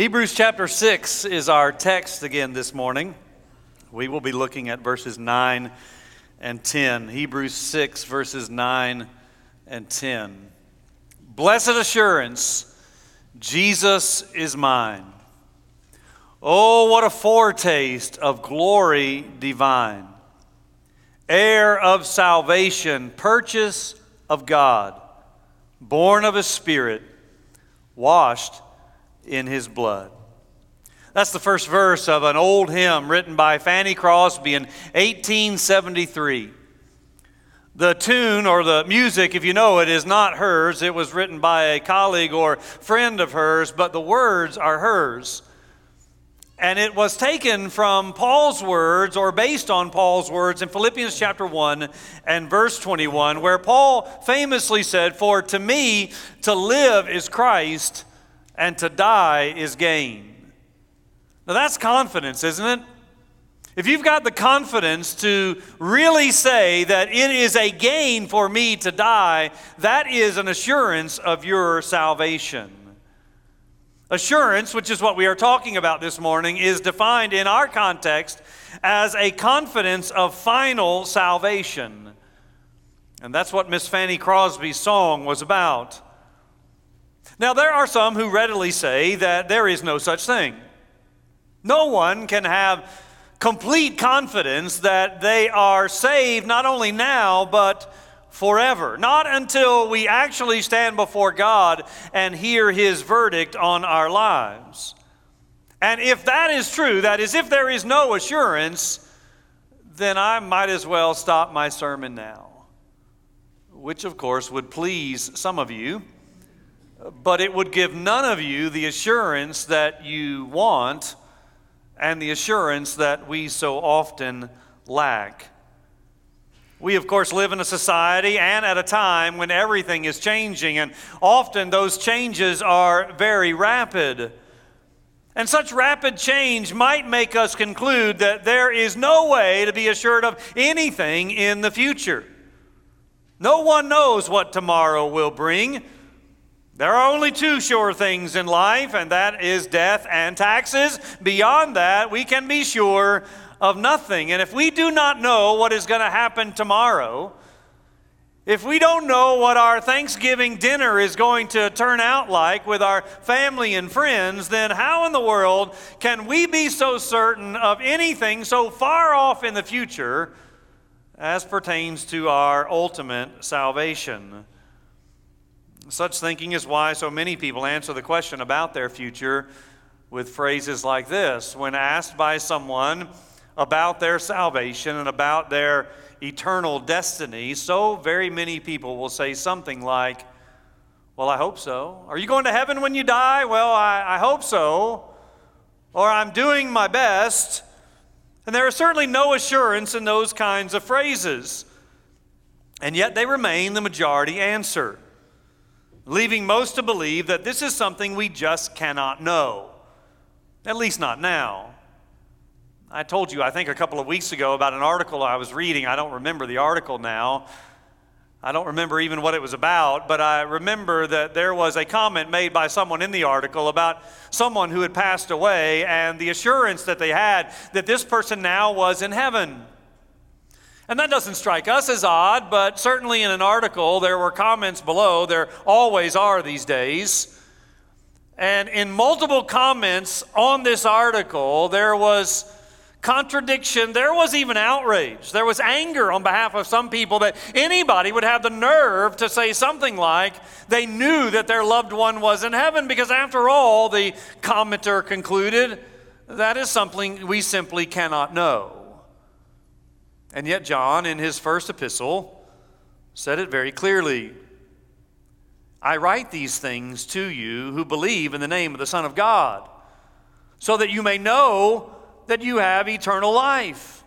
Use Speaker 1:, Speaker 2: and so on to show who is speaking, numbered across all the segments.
Speaker 1: Hebrews chapter 6 is our text again this morning. We will be looking at verses 9 and 10. Hebrews 6, verses 9 and 10. Blessed assurance, Jesus is mine. Oh, what a foretaste of glory divine, heir of salvation, purchase of God, born of a spirit, washed in his blood. That's the first verse of an old hymn written by Fanny Crosby in 1873. The tune or the music, if you know it, is not hers. It was written by a colleague or friend of hers, but the words are hers. And it was taken from Paul's words or based on Paul's words in Philippians chapter 1 and verse 21, where Paul famously said, For to me to live is Christ and to die is gain. Now that's confidence, isn't it? If you've got the confidence to really say that it is a gain for me to die, that is an assurance of your salvation. Assurance, which is what we are talking about this morning, is defined in our context as a confidence of final salvation. And that's what Miss Fanny Crosby's song was about. Now, there are some who readily say that there is no such thing. No one can have complete confidence that they are saved not only now, but forever. Not until we actually stand before God and hear His verdict on our lives. And if that is true, that is, if there is no assurance, then I might as well stop my sermon now. Which, of course, would please some of you but it would give none of you the assurance that you want and the assurance that we so often lack. We, of course, live in a society and at a time when everything is changing, and often those changes are very rapid. And such rapid change might make us conclude that there is no way to be assured of anything in the future. No one knows what tomorrow will bring. There are only two sure things in life, and that is death and taxes. Beyond that, we can be sure of nothing. And if we do not know what is going to happen tomorrow, if we don't know what our Thanksgiving dinner is going to turn out like with our family and friends, then how in the world can we be so certain of anything so far off in the future as pertains to our ultimate salvation? Such thinking is why so many people answer the question about their future with phrases like this. When asked by someone about their salvation and about their eternal destiny, so very many people will say something like, Well, I hope so. Are you going to heaven when you die? Well, I, I hope so. Or I'm doing my best. And there is certainly no assurance in those kinds of phrases. And yet they remain the majority answer leaving most to believe that this is something we just cannot know, at least not now. I told you, I think a couple of weeks ago, about an article I was reading. I don't remember the article now. I don't remember even what it was about, but I remember that there was a comment made by someone in the article about someone who had passed away and the assurance that they had that this person now was in heaven. And that doesn't strike us as odd, but certainly in an article there were comments below. There always are these days. And in multiple comments on this article, there was contradiction. There was even outrage. There was anger on behalf of some people that anybody would have the nerve to say something like they knew that their loved one was in heaven, because after all, the commenter concluded, that is something we simply cannot know. And yet, John, in his first epistle, said it very clearly I write these things to you who believe in the name of the Son of God, so that you may know that you have eternal life.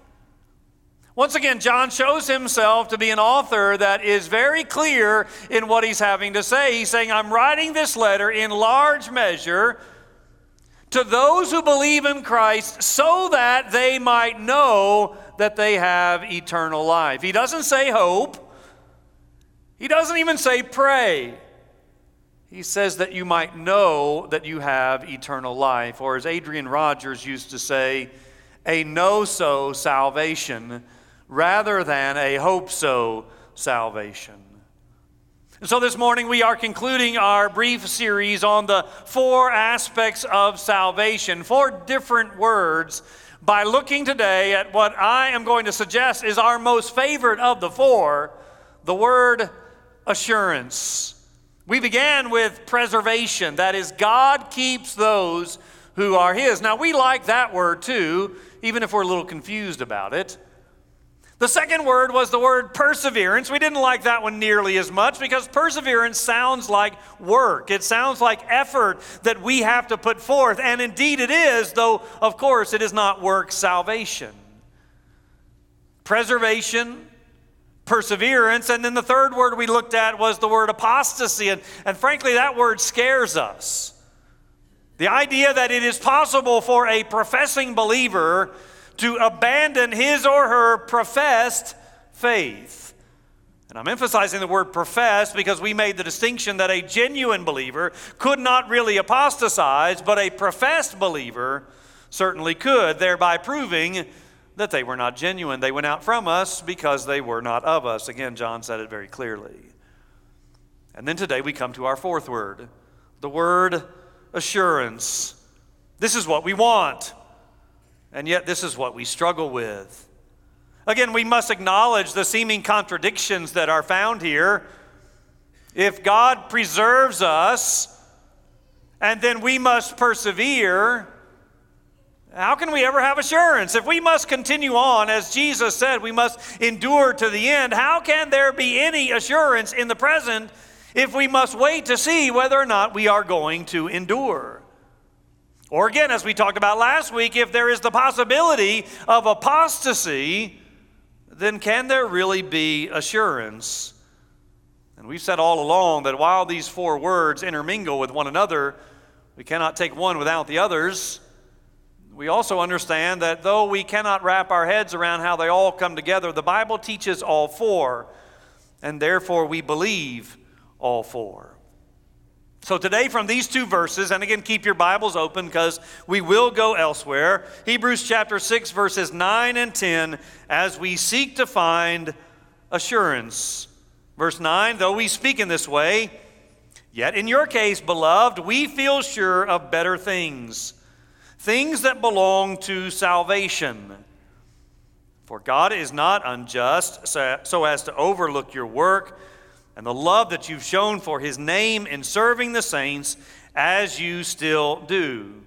Speaker 1: Once again, John shows himself to be an author that is very clear in what he's having to say. He's saying, I'm writing this letter in large measure to those who believe in Christ so that they might know that they have eternal life. He doesn't say hope, he doesn't even say pray. he says that you might know that you have eternal life. Or as Adrian Rogers used to say, a know so salvation rather than a hope so salvation. And so this morning we are concluding our brief series on the four aspects of salvation, four different words, by looking today at what I am going to suggest is our most favorite of the four the word assurance. We began with preservation. That is, God keeps those who are His. Now, we like that word too, even if we're a little confused about it. The second word was the word perseverance. We didn't like that one nearly as much because perseverance sounds like work. It sounds like effort that we have to put forth. And indeed it is, though, of course, it is not work salvation. Preservation, perseverance. And then the third word we looked at was the word apostasy. And, and frankly, that word scares us. The idea that it is possible for a professing believer to abandon his or her professed faith. And I'm emphasizing the word professed because we made the distinction that a genuine believer could not really apostatize, but a professed believer certainly could, thereby proving that they were not genuine. They went out from us because they were not of us. Again, John said it very clearly. And then today we come to our fourth word the word assurance. This is what we want, and yet this is what we struggle with. Again, we must acknowledge the seeming contradictions that are found here. If God preserves us, and then we must persevere, how can we ever have assurance? If we must continue on, as Jesus said, we must endure to the end, how can there be any assurance in the present if we must wait to see whether or not we are going to endure? Or again, as we talked about last week, if there is the possibility of apostasy, then can there really be assurance? And we've said all along that while these four words intermingle with one another, we cannot take one without the others. We also understand that though we cannot wrap our heads around how they all come together, the Bible teaches all four, and therefore we believe all four. So, today, from these two verses, and again, keep your Bibles open because we will go elsewhere. Hebrews chapter 6, verses 9 and 10, as we seek to find assurance. Verse 9, though we speak in this way, yet in your case, beloved, we feel sure of better things things that belong to salvation. For God is not unjust so as to overlook your work and the love that you've shown for his name in serving the saints as you still do.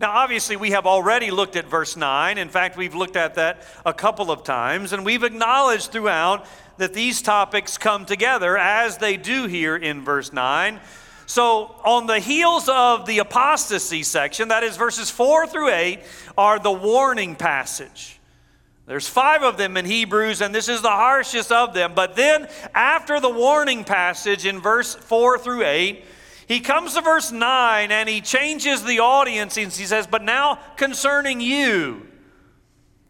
Speaker 1: Now, obviously, we have already looked at verse 9. In fact, we've looked at that a couple of times, and we've acknowledged throughout that these topics come together as they do here in verse 9. So, on the heels of the apostasy section, that is verses 4 through 8, are the warning passage. There's five of them in Hebrews, and this is the harshest of them. But then, after the warning passage in verse 4 through 8, he comes to verse 9 and he changes the audience and he says, But now concerning you.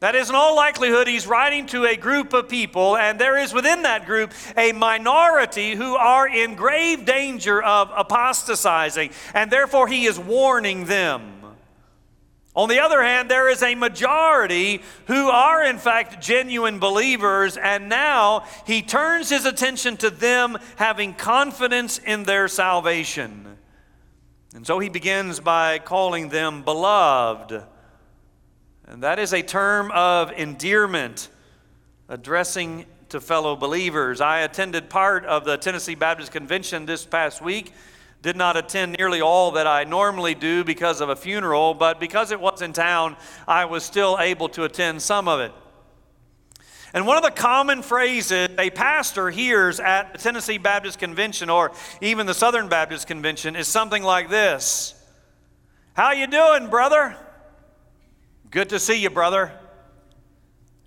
Speaker 1: That is, in all likelihood, he's writing to a group of people, and there is within that group a minority who are in grave danger of apostatizing, and therefore he is warning them. On the other hand, there is a majority who are, in fact, genuine believers, and now he turns his attention to them having confidence in their salvation. And so he begins by calling them beloved. And that is a term of endearment addressing to fellow believers. I attended part of the Tennessee Baptist Convention this past week. Did not attend nearly all that I normally do because of a funeral, but because it was in town, I was still able to attend some of it. And one of the common phrases a pastor hears at the Tennessee Baptist Convention or even the Southern Baptist Convention is something like this. How you doing, brother? Good to see you, brother.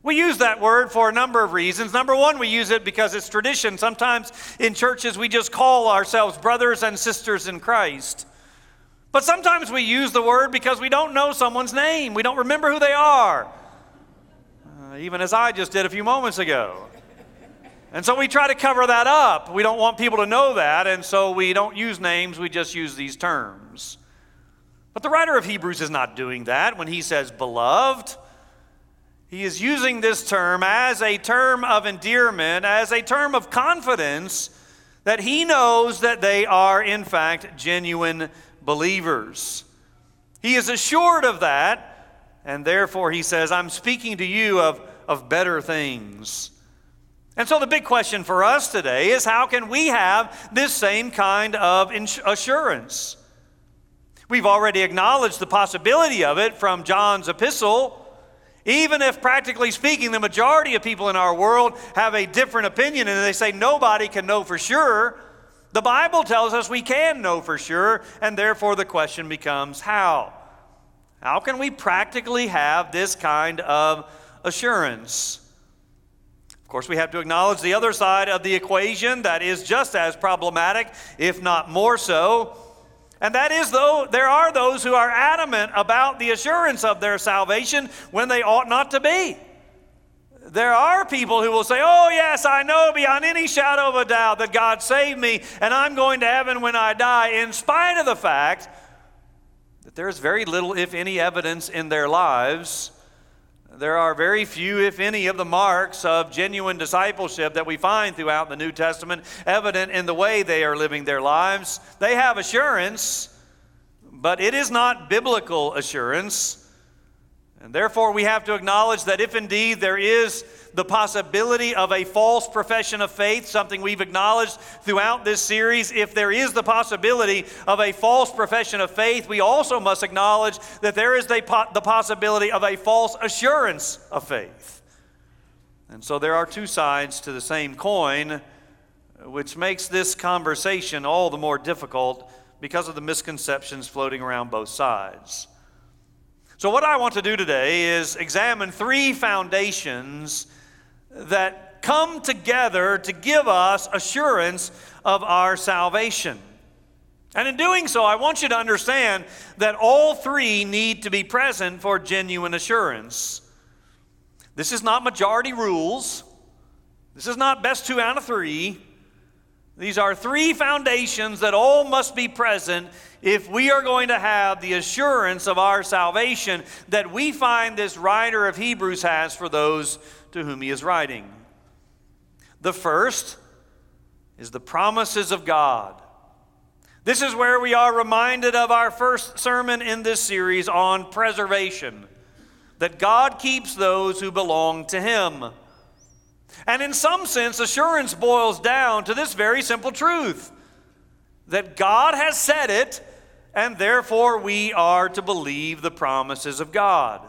Speaker 1: We use that word for a number of reasons. Number one, we use it because it's tradition. Sometimes in churches, we just call ourselves brothers and sisters in Christ. But sometimes we use the word because we don't know someone's name, we don't remember who they are, uh, even as I just did a few moments ago. And so we try to cover that up. We don't want people to know that, and so we don't use names, we just use these terms. But the writer of Hebrews is not doing that when he says beloved. He is using this term as a term of endearment, as a term of confidence that he knows that they are, in fact, genuine believers. He is assured of that, and therefore he says, I'm speaking to you of, of better things. And so the big question for us today is how can we have this same kind of assurance? We've already acknowledged the possibility of it from John's epistle. Even if, practically speaking, the majority of people in our world have a different opinion and they say nobody can know for sure, the Bible tells us we can know for sure, and therefore the question becomes how? How can we practically have this kind of assurance? Of course, we have to acknowledge the other side of the equation that is just as problematic, if not more so. And that is, though, there are those who are adamant about the assurance of their salvation when they ought not to be. There are people who will say, Oh, yes, I know beyond any shadow of a doubt that God saved me and I'm going to heaven when I die, in spite of the fact that there's very little, if any, evidence in their lives there are very few, if any, of the marks of genuine discipleship that we find throughout the New Testament evident in the way they are living their lives. They have assurance, but it is not biblical assurance. And therefore, we have to acknowledge that if indeed there is the possibility of a false profession of faith, something we've acknowledged throughout this series, if there is the possibility of a false profession of faith, we also must acknowledge that there is the, the possibility of a false assurance of faith. And so there are two sides to the same coin, which makes this conversation all the more difficult because of the misconceptions floating around both sides. So, what I want to do today is examine three foundations that come together to give us assurance of our salvation. And in doing so, I want you to understand that all three need to be present for genuine assurance. This is not majority rules. This is not best two out of three. These are three foundations that all must be present if we are going to have the assurance of our salvation that we find this writer of Hebrews has for those to whom he is writing. The first is the promises of God. This is where we are reminded of our first sermon in this series on preservation that God keeps those who belong to him. And in some sense, assurance boils down to this very simple truth that God has said it, and therefore we are to believe the promises of God.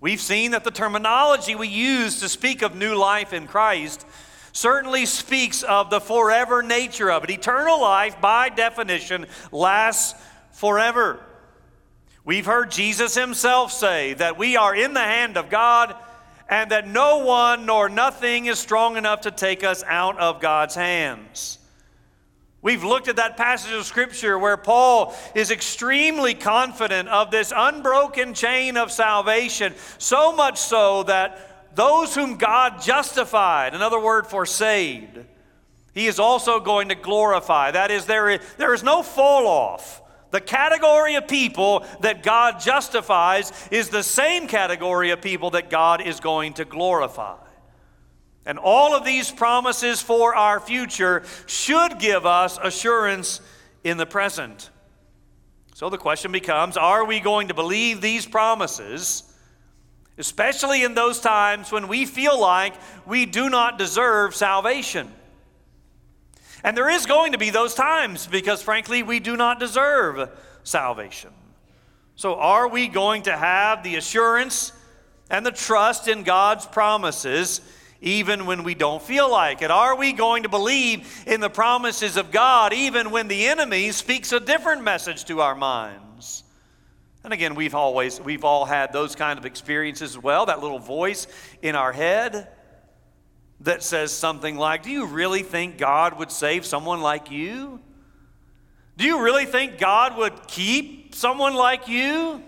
Speaker 1: We've seen that the terminology we use to speak of new life in Christ certainly speaks of the forever nature of it. Eternal life, by definition, lasts forever. We've heard Jesus himself say that we are in the hand of God and that no one nor nothing is strong enough to take us out of God's hands. We've looked at that passage of Scripture where Paul is extremely confident of this unbroken chain of salvation, so much so that those whom God justified, another word for saved, he is also going to glorify. That is, there is, there is no fall off. The category of people that God justifies is the same category of people that God is going to glorify. And all of these promises for our future should give us assurance in the present. So the question becomes are we going to believe these promises, especially in those times when we feel like we do not deserve salvation? And there is going to be those times because, frankly, we do not deserve salvation. So, are we going to have the assurance and the trust in God's promises even when we don't feel like it? Are we going to believe in the promises of God even when the enemy speaks a different message to our minds? And again, we've always, we've all had those kind of experiences as well, that little voice in our head that says something like, Do you really think God would save someone like you? Do you really think God would keep someone like you?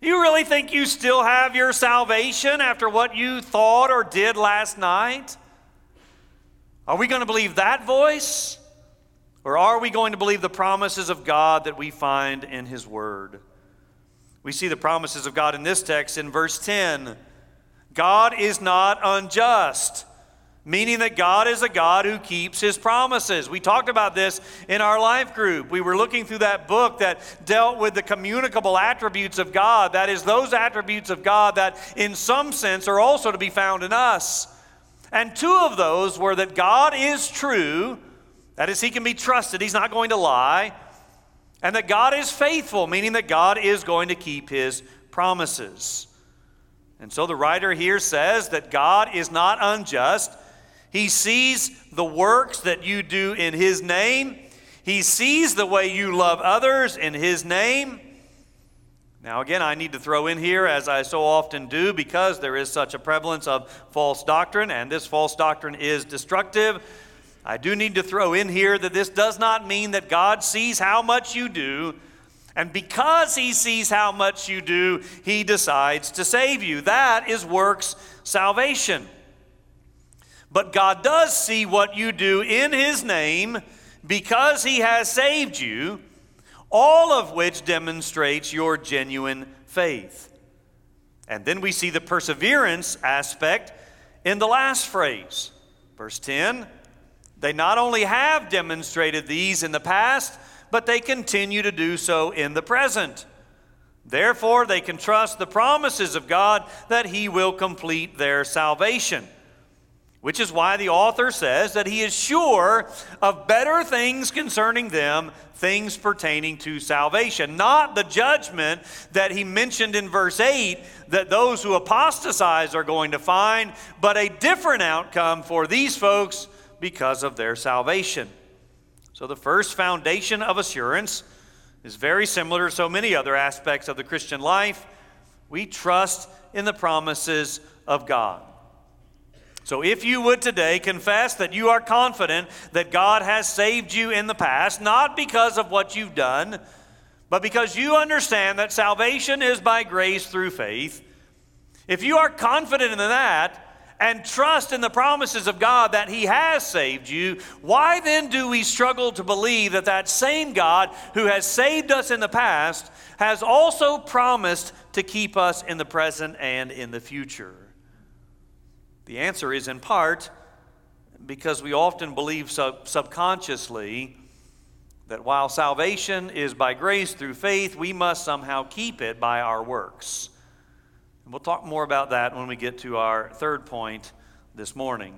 Speaker 1: You really think you still have your salvation after what you thought or did last night? Are we going to believe that voice? Or are we going to believe the promises of God that we find in His Word? We see the promises of God in this text in verse 10. God is not unjust, meaning that God is a God who keeps his promises. We talked about this in our life group. We were looking through that book that dealt with the communicable attributes of God. That is, those attributes of God that, in some sense, are also to be found in us. And two of those were that God is true, that is, he can be trusted, he's not going to lie, and that God is faithful, meaning that God is going to keep his promises. And so the writer here says that God is not unjust. He sees the works that you do in His name, He sees the way you love others in His name. Now, again, I need to throw in here, as I so often do, because there is such a prevalence of false doctrine, and this false doctrine is destructive. I do need to throw in here that this does not mean that God sees how much you do and because he sees how much you do, he decides to save you. That is works salvation. But God does see what you do in his name because he has saved you, all of which demonstrates your genuine faith. And then we see the perseverance aspect in the last phrase. Verse 10 They not only have demonstrated these in the past, but they continue to do so in the present. Therefore, they can trust the promises of God that He will complete their salvation. Which is why the author says that he is sure of better things concerning them, things pertaining to salvation. Not the judgment that he mentioned in verse 8 that those who apostatize are going to find, but a different outcome for these folks because of their salvation. So, the first foundation of assurance is very similar to so many other aspects of the Christian life. We trust in the promises of God. So, if you would today confess that you are confident that God has saved you in the past, not because of what you've done, but because you understand that salvation is by grace through faith, if you are confident in that, and trust in the promises of God that He has saved you, why then do we struggle to believe that that same God who has saved us in the past has also promised to keep us in the present and in the future? The answer is in part because we often believe sub- subconsciously that while salvation is by grace through faith, we must somehow keep it by our works. And we'll talk more about that when we get to our third point this morning.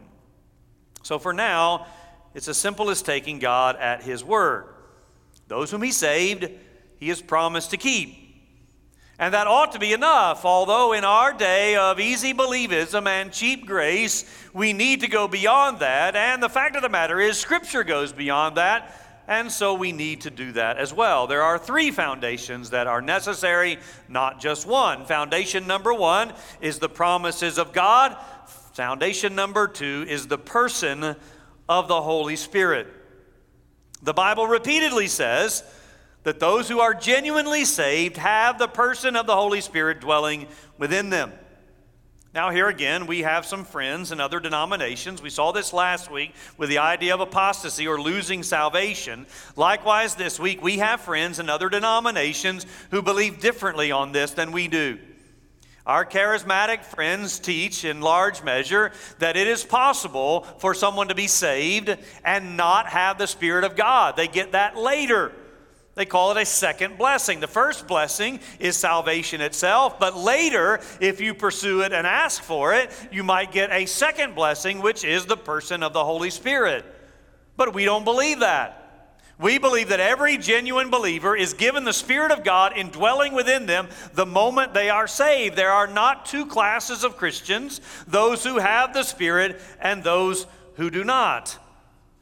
Speaker 1: So for now, it's as simple as taking God at His word. Those whom He saved, He has promised to keep. And that ought to be enough, although in our day of easy believism and cheap grace, we need to go beyond that. And the fact of the matter is, Scripture goes beyond that and so we need to do that as well. There are three foundations that are necessary, not just one. Foundation number one is the promises of God, foundation number two is the person of the Holy Spirit. The Bible repeatedly says that those who are genuinely saved have the person of the Holy Spirit dwelling within them. Now, here again, we have some friends in other denominations. We saw this last week with the idea of apostasy or losing salvation. Likewise, this week, we have friends in other denominations who believe differently on this than we do. Our charismatic friends teach in large measure that it is possible for someone to be saved and not have the Spirit of God. They get that later. They call it a second blessing. The first blessing is salvation itself, but later, if you pursue it and ask for it, you might get a second blessing, which is the person of the Holy Spirit. But we don't believe that. We believe that every genuine believer is given the Spirit of God indwelling within them the moment they are saved. There are not two classes of Christians those who have the Spirit and those who do not.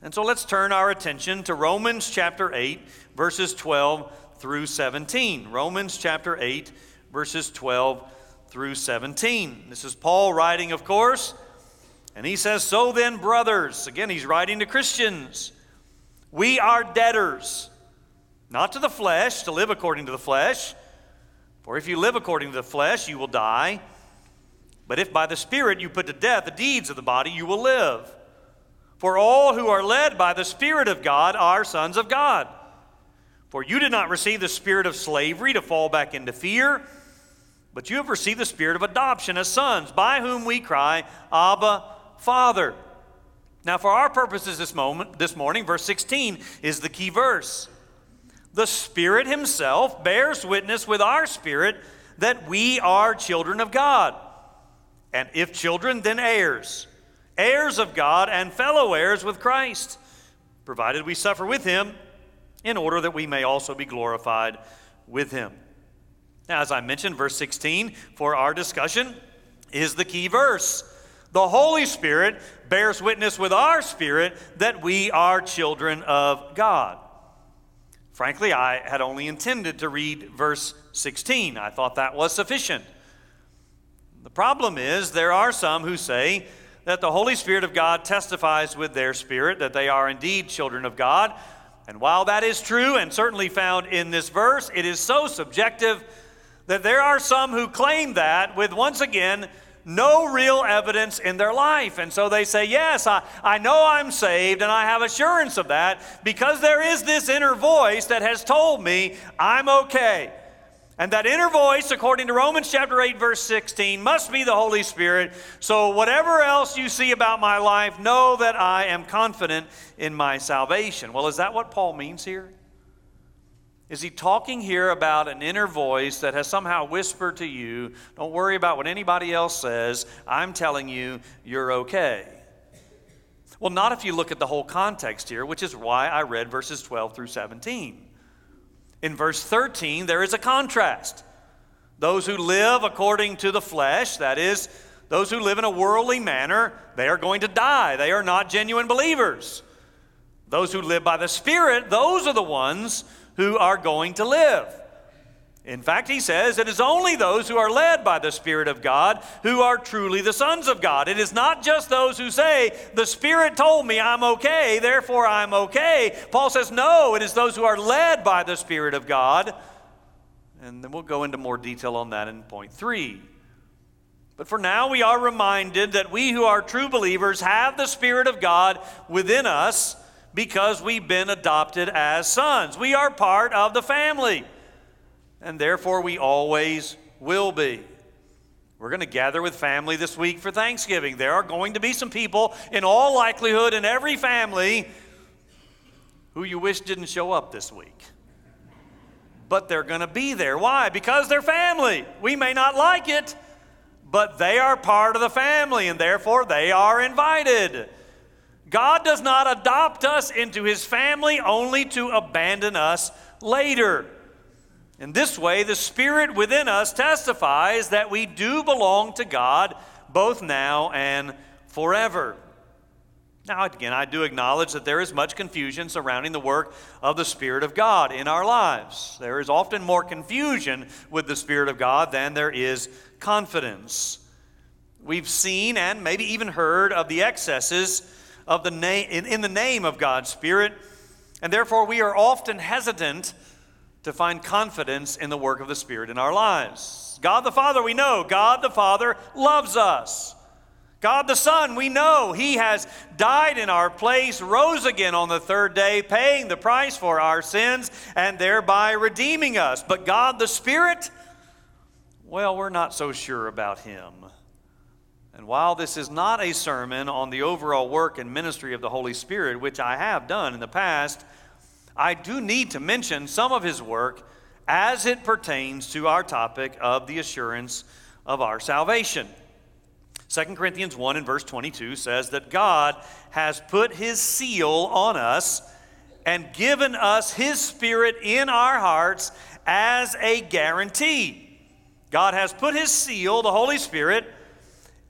Speaker 1: And so let's turn our attention to Romans chapter 8 verses 12 through 17. Romans chapter 8, verses 12 through 17. This is Paul writing, of course, and he says, So then, brothers, again, he's writing to Christians, we are debtors, not to the flesh, to live according to the flesh. For if you live according to the flesh, you will die. But if by the Spirit you put to death the deeds of the body, you will live. For all who are led by the Spirit of God are sons of God. For you did not receive the spirit of slavery to fall back into fear, but you have received the spirit of adoption as sons, by whom we cry, Abba, Father. Now, for our purposes this moment, this morning, verse 16 is the key verse. The Spirit Himself bears witness with our spirit that we are children of God. And if children, then heirs, heirs of God and fellow heirs with Christ, provided we suffer with Him, in order that we may also be glorified with Him. Now, as I mentioned, verse 16 for our discussion is the key verse. The Holy Spirit bears witness with our spirit that we are children of God. Frankly, I had only intended to read verse 16. I thought that was sufficient. The problem is, there are some who say that the Holy Spirit of God testifies with their spirit that they are indeed children of God. And while that is true and certainly found in this verse, it is so subjective that there are some who claim that with, once again, no real evidence in their life. And so they say, Yes, I, I know I'm saved and I have assurance of that because there is this inner voice that has told me I'm okay. And that inner voice, according to Romans chapter 8, verse 16, must be the Holy Spirit. So, whatever else you see about my life, know that I am confident in my salvation. Well, is that what Paul means here? Is he talking here about an inner voice that has somehow whispered to you, don't worry about what anybody else says, I'm telling you, you're okay? Well, not if you look at the whole context here, which is why I read verses 12 through 17. In verse 13, there is a contrast. Those who live according to the flesh, that is, those who live in a worldly manner, they are going to die. They are not genuine believers. Those who live by the Spirit, those are the ones who are going to live. In fact, he says it is only those who are led by the Spirit of God who are truly the sons of God. It is not just those who say, The Spirit told me I'm okay, therefore I'm okay. Paul says, No, it is those who are led by the Spirit of God. And then we'll go into more detail on that in point three. But for now, we are reminded that we who are true believers have the Spirit of God within us because we've been adopted as sons. We are part of the family, and therefore we always will be. We're going to gather with family this week for Thanksgiving. There are going to be some people, in all likelihood, in every family who you wish didn't show up this week. But they're going to be there. Why? Because they're family. We may not like it, but they are part of the family, and therefore they are invited. God does not adopt us into his family only to abandon us later. In this way, the Spirit within us testifies that we do belong to God both now and forever. Now, again, I do acknowledge that there is much confusion surrounding the work of the Spirit of God in our lives. There is often more confusion with the Spirit of God than there is confidence. We've seen and maybe even heard of the excesses of the name, in, in the name of God's Spirit, and therefore we are often hesitant to find confidence in the work of the Spirit in our lives. God the Father, we know, God the Father loves us. God the Son, we know He has died in our place, rose again on the third day, paying the price for our sins, and thereby redeeming us. But God the Spirit, well, we're not so sure about Him. And while this is not a sermon on the overall work and ministry of the Holy Spirit, which I have done in the past, I do need to mention some of his work as it pertains to our topic of the assurance of our salvation. 2 Corinthians 1 and verse 22 says that God has put his seal on us and given us his spirit in our hearts as a guarantee. God has put his seal, the Holy Spirit,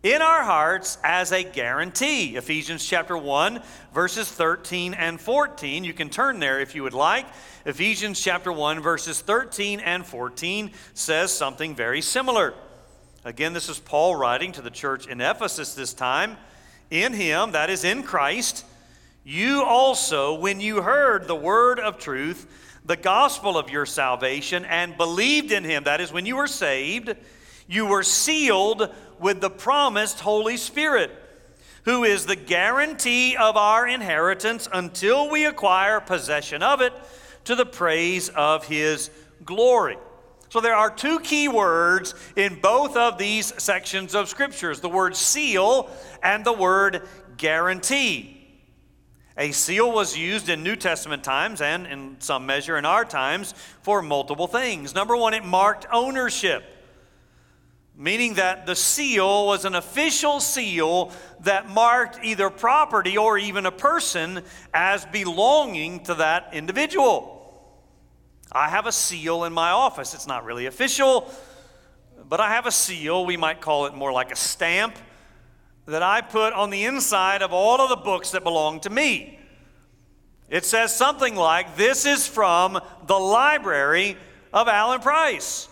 Speaker 1: in our hearts as a guarantee. Ephesians chapter 1, verses 13 and 14. You can turn there if you would like. Ephesians chapter 1, verses 13 and 14 says something very similar. Again, this is Paul writing to the church in Ephesus this time. In him, that is in Christ, you also, when you heard the word of truth, the gospel of your salvation, and believed in him, that is, when you were saved, you were sealed with the promised Holy Spirit, who is the guarantee of our inheritance until we acquire possession of it to the praise of his glory. So there are two key words in both of these sections of scriptures the word seal and the word guarantee. A seal was used in New Testament times and in some measure in our times for multiple things. Number one, it marked ownership, meaning that the seal was an official seal that marked either property or even a person as belonging to that individual. I have a seal in my office. It's not really official, but I have a seal. We might call it more like a stamp that I put on the inside of all of the books that belong to me. It says something like, This is from the library of Alan Price.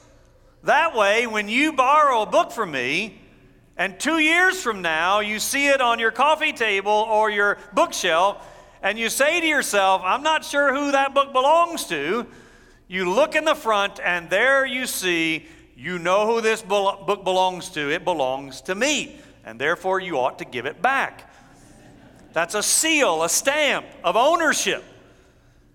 Speaker 1: That way, when you borrow a book from me, and two years from now you see it on your coffee table or your bookshelf, and you say to yourself, I'm not sure who that book belongs to, you look in the front, and there you see, you know who this book belongs to. It belongs to me, and therefore you ought to give it back. That's a seal, a stamp of ownership.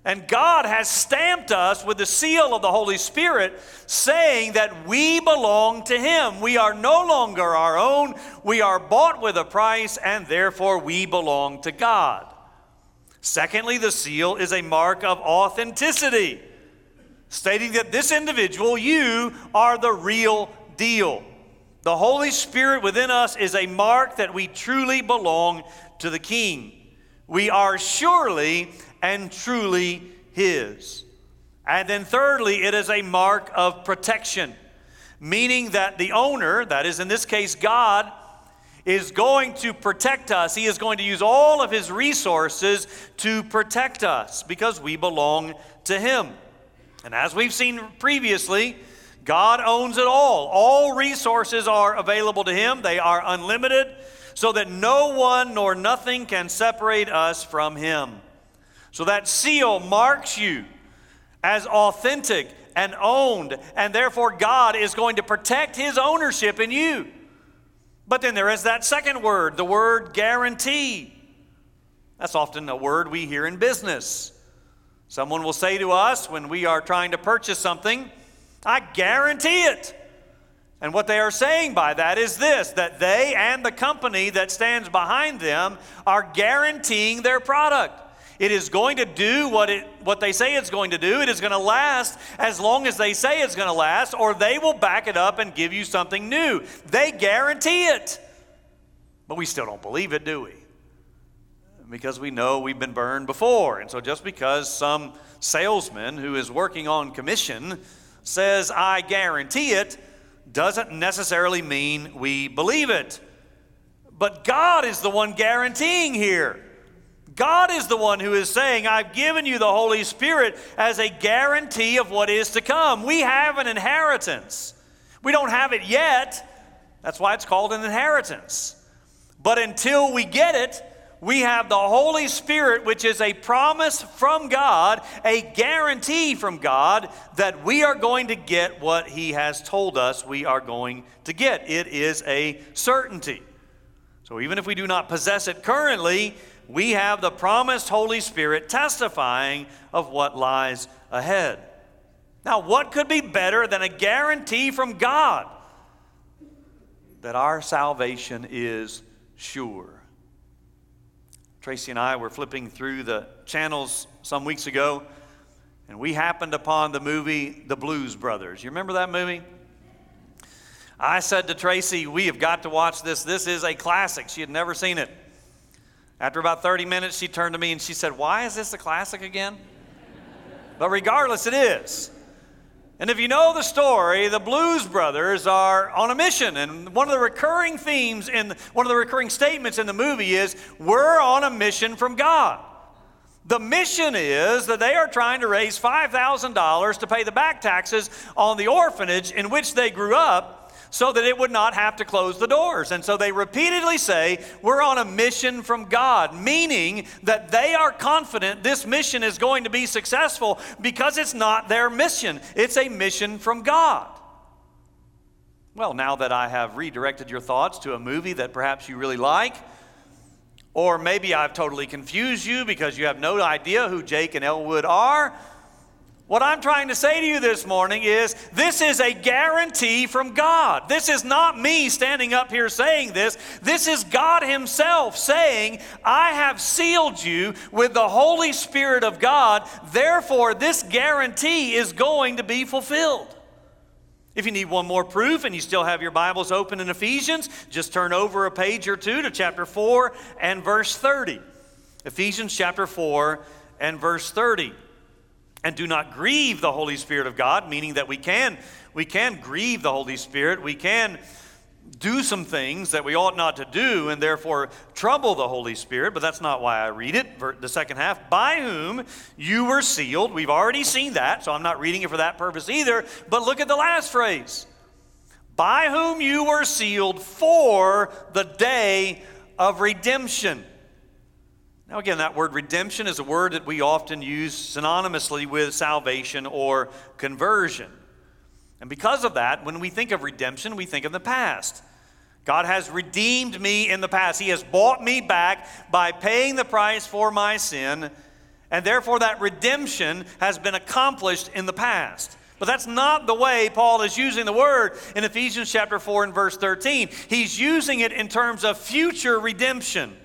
Speaker 1: And God has stamped us with the seal of the Holy Spirit, saying that we belong to Him. We are no longer our own. We are bought with a price, and therefore we belong to God. Secondly, the seal is a mark of authenticity stating that this individual, you, are the real deal. The Holy Spirit within us is a mark that we truly belong to the King. We are surely and truly His. And then, thirdly, it is a mark of protection, meaning that the owner, that is in this case God, is going to protect us. He is going to use all of His resources to protect us because we belong to Him. And as we've seen previously, God owns it all. All resources are available to Him, they are unlimited, so that no one nor nothing can separate us from Him. So that seal marks you as authentic and owned, and therefore God is going to protect His ownership in you. But then there is that second word, the word guarantee. That's often a word we hear in business. Someone will say to us when we are trying to purchase something, I guarantee it. And what they are saying by that is this that they and the company that stands behind them are guaranteeing their product. It is going to do what, it, what they say it's going to do. It is going to last as long as they say it's going to last, or they will back it up and give you something new. They guarantee it. But we still don't believe it, do we? because we know we've been burned before. And so just because some salesman who is working on commission says, I guarantee it, doesn't necessarily mean we believe it. But God is the one guaranteeing here. God is the one who is saying, I've given you the Holy Spirit as a guarantee of what is to come. We have an inheritance. We don't have it yet. That's why it's called an inheritance. But until we get it, we have the Holy Spirit, which is a promise from God, a guarantee from God that we are going to get what He has told us we are going to get. It is a certainty. So even if we do not possess it currently, we have the promised Holy Spirit testifying of what lies ahead. Now, what could be better than a guarantee from God that our salvation is sure? Tracy and I were flipping through the channels some weeks ago, and we happened upon the movie The Blues Brothers. You remember that movie? I said to Tracy, We have got to watch this. This is a classic. She had never seen it. After about 30 minutes, she turned to me and she said, Why is this a classic again? but regardless, it is. And if you know the story, the Blues Brothers are on a mission. And one of the recurring themes in one of the recurring statements in the movie is we're on a mission from God. The mission is that they are trying to raise $5,000 to pay the back taxes on the orphanage in which they grew up so that it would not have to close the doors. And so they repeatedly say, We're on a mission from God, meaning that they are confident this mission is going to be successful because it's not their mission, it's a mission from God. Well, now that I have redirected your thoughts to a movie that perhaps you really like, Or maybe I've totally confused you because you have no idea who Jake and Elwood are. What I'm trying to say to you this morning is this is a guarantee from God. This is not me standing up here saying this. This is God Himself saying, I have sealed you with the Holy Spirit of God. Therefore, this guarantee is going to be fulfilled. If you need one more proof and you still have your Bibles open in Ephesians, just turn over a page or two to chapter 4 and verse 30. Ephesians chapter 4 and verse 30. And do not grieve the Holy Spirit of God, meaning that we can we can grieve the Holy Spirit. We can do some things that we ought not to do and therefore trouble the Holy Spirit, but that's not why I read it. The second half, by whom you were sealed. We've already seen that, so I'm not reading it for that purpose either. But look at the last phrase by whom you were sealed for the day of redemption. Now, again, that word redemption is a word that we often use synonymously with salvation or conversion. And because of that, when we think of redemption, we think of the past. God has redeemed me in the past. He has bought me back by paying the price for my sin, and therefore that redemption has been accomplished in the past. But that's not the way Paul is using the word in Ephesians chapter 4 and verse 13. He's using it in terms of future redemption.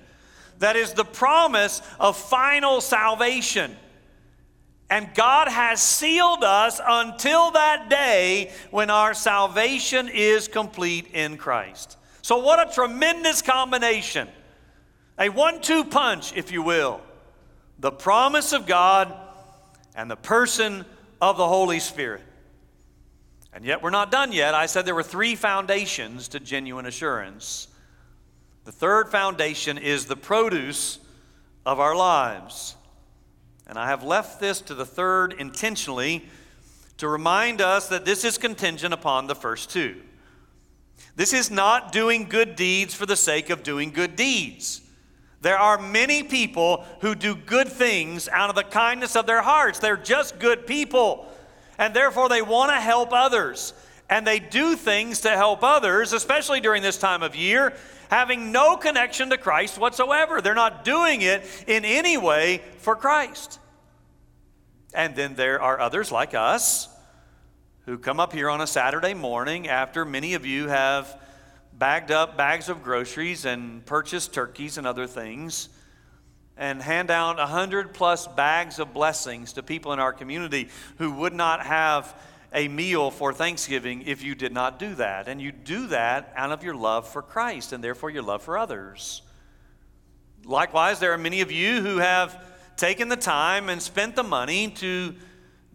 Speaker 1: That is the promise of final salvation. And God has sealed us until that day when our salvation is complete in Christ. So, what a tremendous combination. A one two punch, if you will. The promise of God and the person of the Holy Spirit. And yet, we're not done yet. I said there were three foundations to genuine assurance. The third foundation is the produce of our lives. And I have left this to the third intentionally to remind us that this is contingent upon the first two. This is not doing good deeds for the sake of doing good deeds. There are many people who do good things out of the kindness of their hearts. They're just good people, and therefore they want to help others. And they do things to help others, especially during this time of year, having no connection to Christ whatsoever. They're not doing it in any way for Christ. And then there are others like us who come up here on a Saturday morning after many of you have bagged up bags of groceries and purchased turkeys and other things and hand out a hundred plus bags of blessings to people in our community who would not have a meal for Thanksgiving if you did not do that. And you do that out of your love for Christ and therefore your love for others. Likewise, there are many of you who have taken the time and spent the money to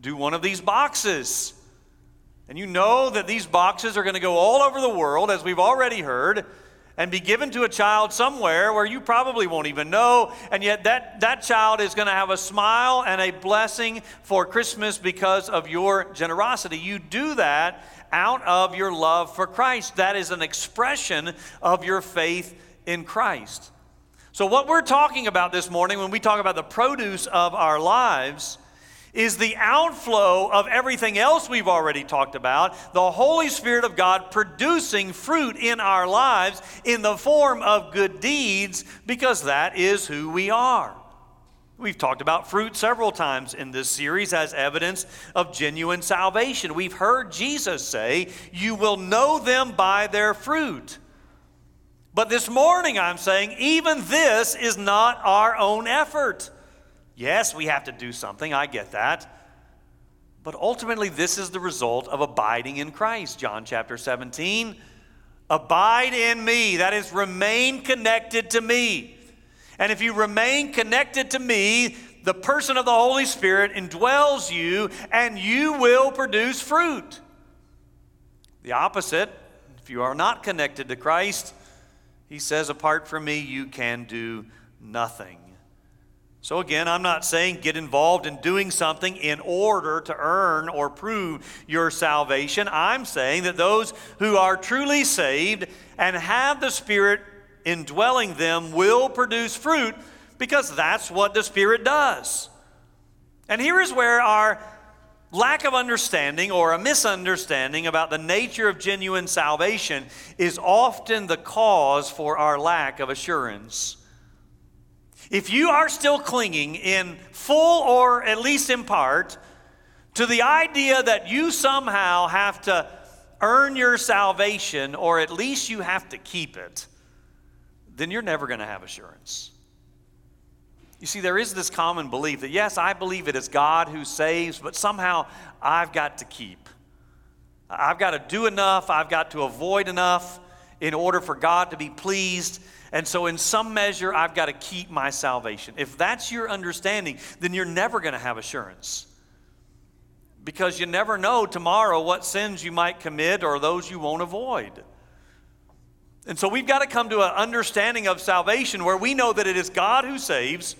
Speaker 1: do one of these boxes. And you know that these boxes are going to go all over the world, as we've already heard, and be given to a child somewhere where you probably won't even know. And yet, that, that child is going to have a smile and a blessing for Christmas because of your generosity. You do that out of your love for Christ. That is an expression of your faith in Christ. So, what we're talking about this morning when we talk about the produce of our lives is the outflow of everything else we've already talked about, the Holy Spirit of God producing fruit in our lives in the form of good deeds, because that is who we are. We've talked about fruit several times in this series as evidence of genuine salvation. We've heard Jesus say, You will know them by their fruit. But this morning I'm saying even this is not our own effort. Yes, we have to do something, I get that. But ultimately, this is the result of abiding in Christ. John chapter 17. Abide in me, that is, remain connected to me. And if you remain connected to me, the person of the Holy Spirit indwells you and you will produce fruit. The opposite, if you are not connected to Christ, he says, Apart from me, you can do nothing. So, again, I'm not saying get involved in doing something in order to earn or prove your salvation. I'm saying that those who are truly saved and have the Spirit indwelling them will produce fruit because that's what the Spirit does. And here is where our lack of understanding or a misunderstanding about the nature of genuine salvation is often the cause for our lack of assurance. If you are still clinging in full or at least in part to the idea that you somehow have to earn your salvation or at least you have to keep it, then you're never going to have assurance. You see, there is this common belief that yes, I believe it is God who saves, but somehow I've got to keep. I've got to do enough, I've got to avoid enough in order for God to be pleased. And so, in some measure, I've got to keep my salvation. If that's your understanding, then you're never going to have assurance. Because you never know tomorrow what sins you might commit or those you won't avoid. And so, we've got to come to an understanding of salvation where we know that it is God who saves,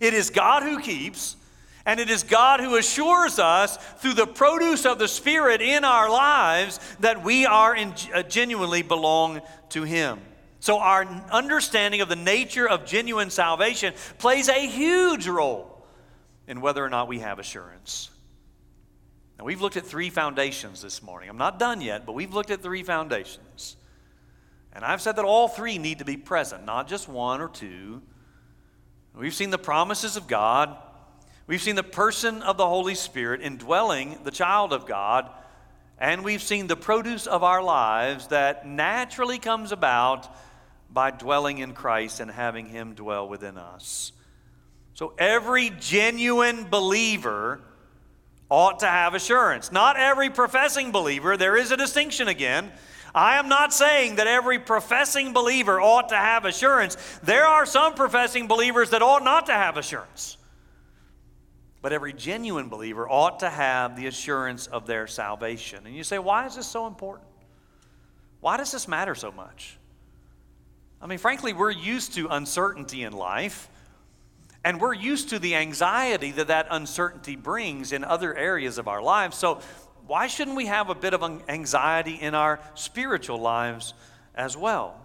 Speaker 1: it is God who keeps, and it is God who assures us through the produce of the Spirit in our lives that we are in, uh, genuinely belong to Him. So, our understanding of the nature of genuine salvation plays a huge role in whether or not we have assurance. Now, we've looked at three foundations this morning. I'm not done yet, but we've looked at three foundations. And I've said that all three need to be present, not just one or two. We've seen the promises of God, we've seen the person of the Holy Spirit indwelling the child of God, and we've seen the produce of our lives that naturally comes about by dwelling in Christ and having Him dwell within us. So every genuine believer ought to have assurance. Not every professing believer, there is a distinction again. I am not saying that every professing believer ought to have assurance. There are some professing believers that ought not to have assurance. But every genuine believer ought to have the assurance of their salvation. And you say, why is this so important? Why does this matter so much? I mean, frankly, we're used to uncertainty in life, and we're used to the anxiety that that uncertainty brings in other areas of our lives. So, why shouldn't we have a bit of anxiety in our spiritual lives as well?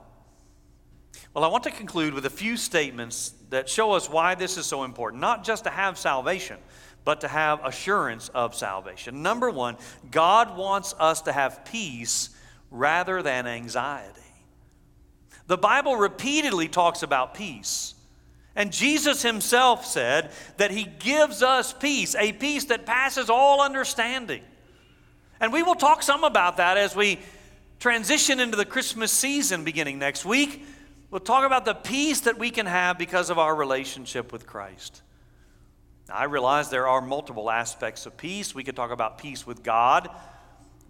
Speaker 1: Well, I want to conclude with a few statements that show us why this is so important. Not just to have salvation, but to have assurance of salvation. Number one, God wants us to have peace rather than anxiety. The Bible repeatedly talks about peace. And Jesus himself said that he gives us peace, a peace that passes all understanding. And we will talk some about that as we transition into the Christmas season beginning next week. We'll talk about the peace that we can have because of our relationship with Christ. I realize there are multiple aspects of peace. We could talk about peace with God,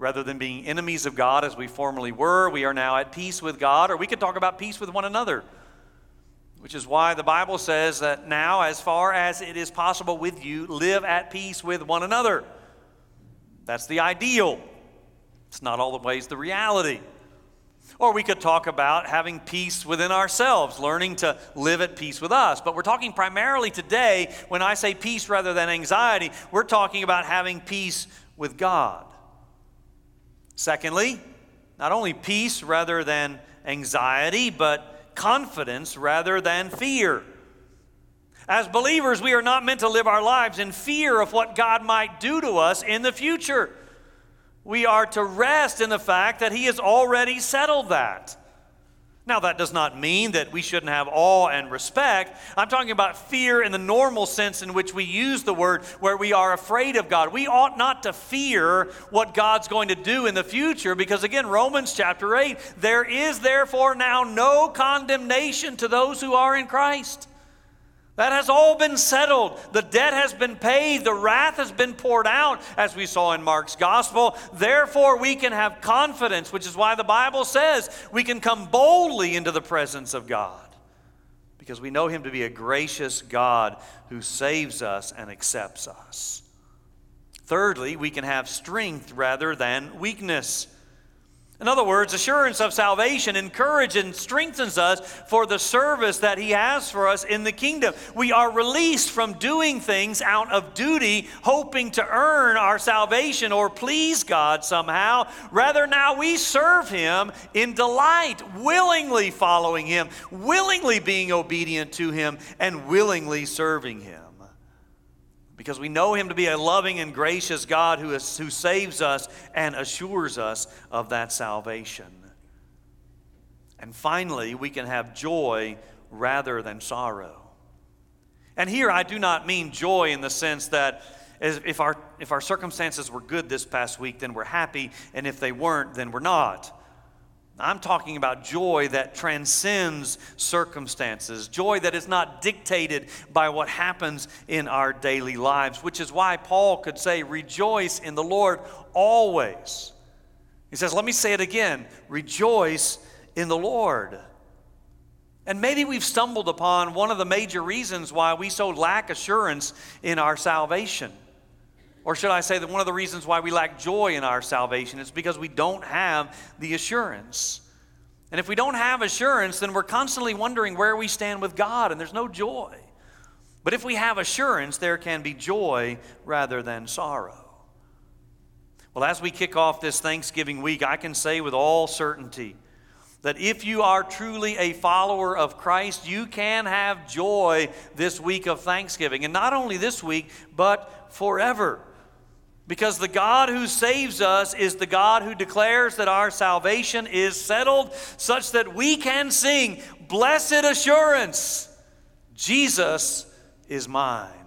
Speaker 1: rather than being enemies of God as we formerly were, we are now at peace with God, or we could talk about peace with one another, which is why the Bible says that now, as far as it is possible with you, live at peace with one another. That's the ideal. It's not all ways the reality. Or we could talk about having peace within ourselves, learning to live at peace with us. But we're talking primarily today, when I say peace rather than anxiety, we're talking about having peace with God. Secondly, not only peace rather than anxiety, but confidence rather than fear. As believers, we are not meant to live our lives in fear of what God might do to us in the future. We are to rest in the fact that He has already settled that. Now, that does not mean that we shouldn't have awe and respect. I'm talking about fear in the normal sense in which we use the word, where we are afraid of God. We ought not to fear what God's going to do in the future because, again, Romans chapter 8, there is therefore now no condemnation to those who are in Christ. That has all been settled. The debt has been paid. The wrath has been poured out, as we saw in Mark's gospel. Therefore, we can have confidence, which is why the Bible says we can come boldly into the presence of God because we know Him to be a gracious God who saves us and accepts us. Thirdly, we can have strength rather than weakness. In other words, assurance of salvation encourages and strengthens us for the service that He has for us in the kingdom. We are released from doing things out of duty, hoping to earn our salvation or please God somehow. Rather, now we serve Him in delight, willingly following Him, willingly being obedient to Him, and willingly serving Him because we know him to be a loving and gracious God who, is, who saves us and assures us of that salvation. And finally, we can have joy rather than sorrow. And here I do not mean joy in the sense that if our, if our circumstances were good this past week, then we're happy, and if they weren't, then we're not. I'm talking about joy that transcends circumstances, joy that is not dictated by what happens in our daily lives, which is why Paul could say, Rejoice in the Lord always. He says, Let me say it again rejoice in the Lord. And maybe we've stumbled upon one of the major reasons why we so lack assurance in our salvation. Or should I say that one of the reasons why we lack joy in our salvation is because we don't have the assurance. And if we don't have assurance, then we're constantly wondering where we stand with God, and there's no joy. But if we have assurance, there can be joy rather than sorrow. Well, as we kick off this Thanksgiving week, I can say with all certainty that if you are truly a follower of Christ, you can have joy this week of Thanksgiving. And not only this week, but forever. Because the God who saves us is the God who declares that our salvation is settled, such that we can sing, Blessed assurance, Jesus is mine.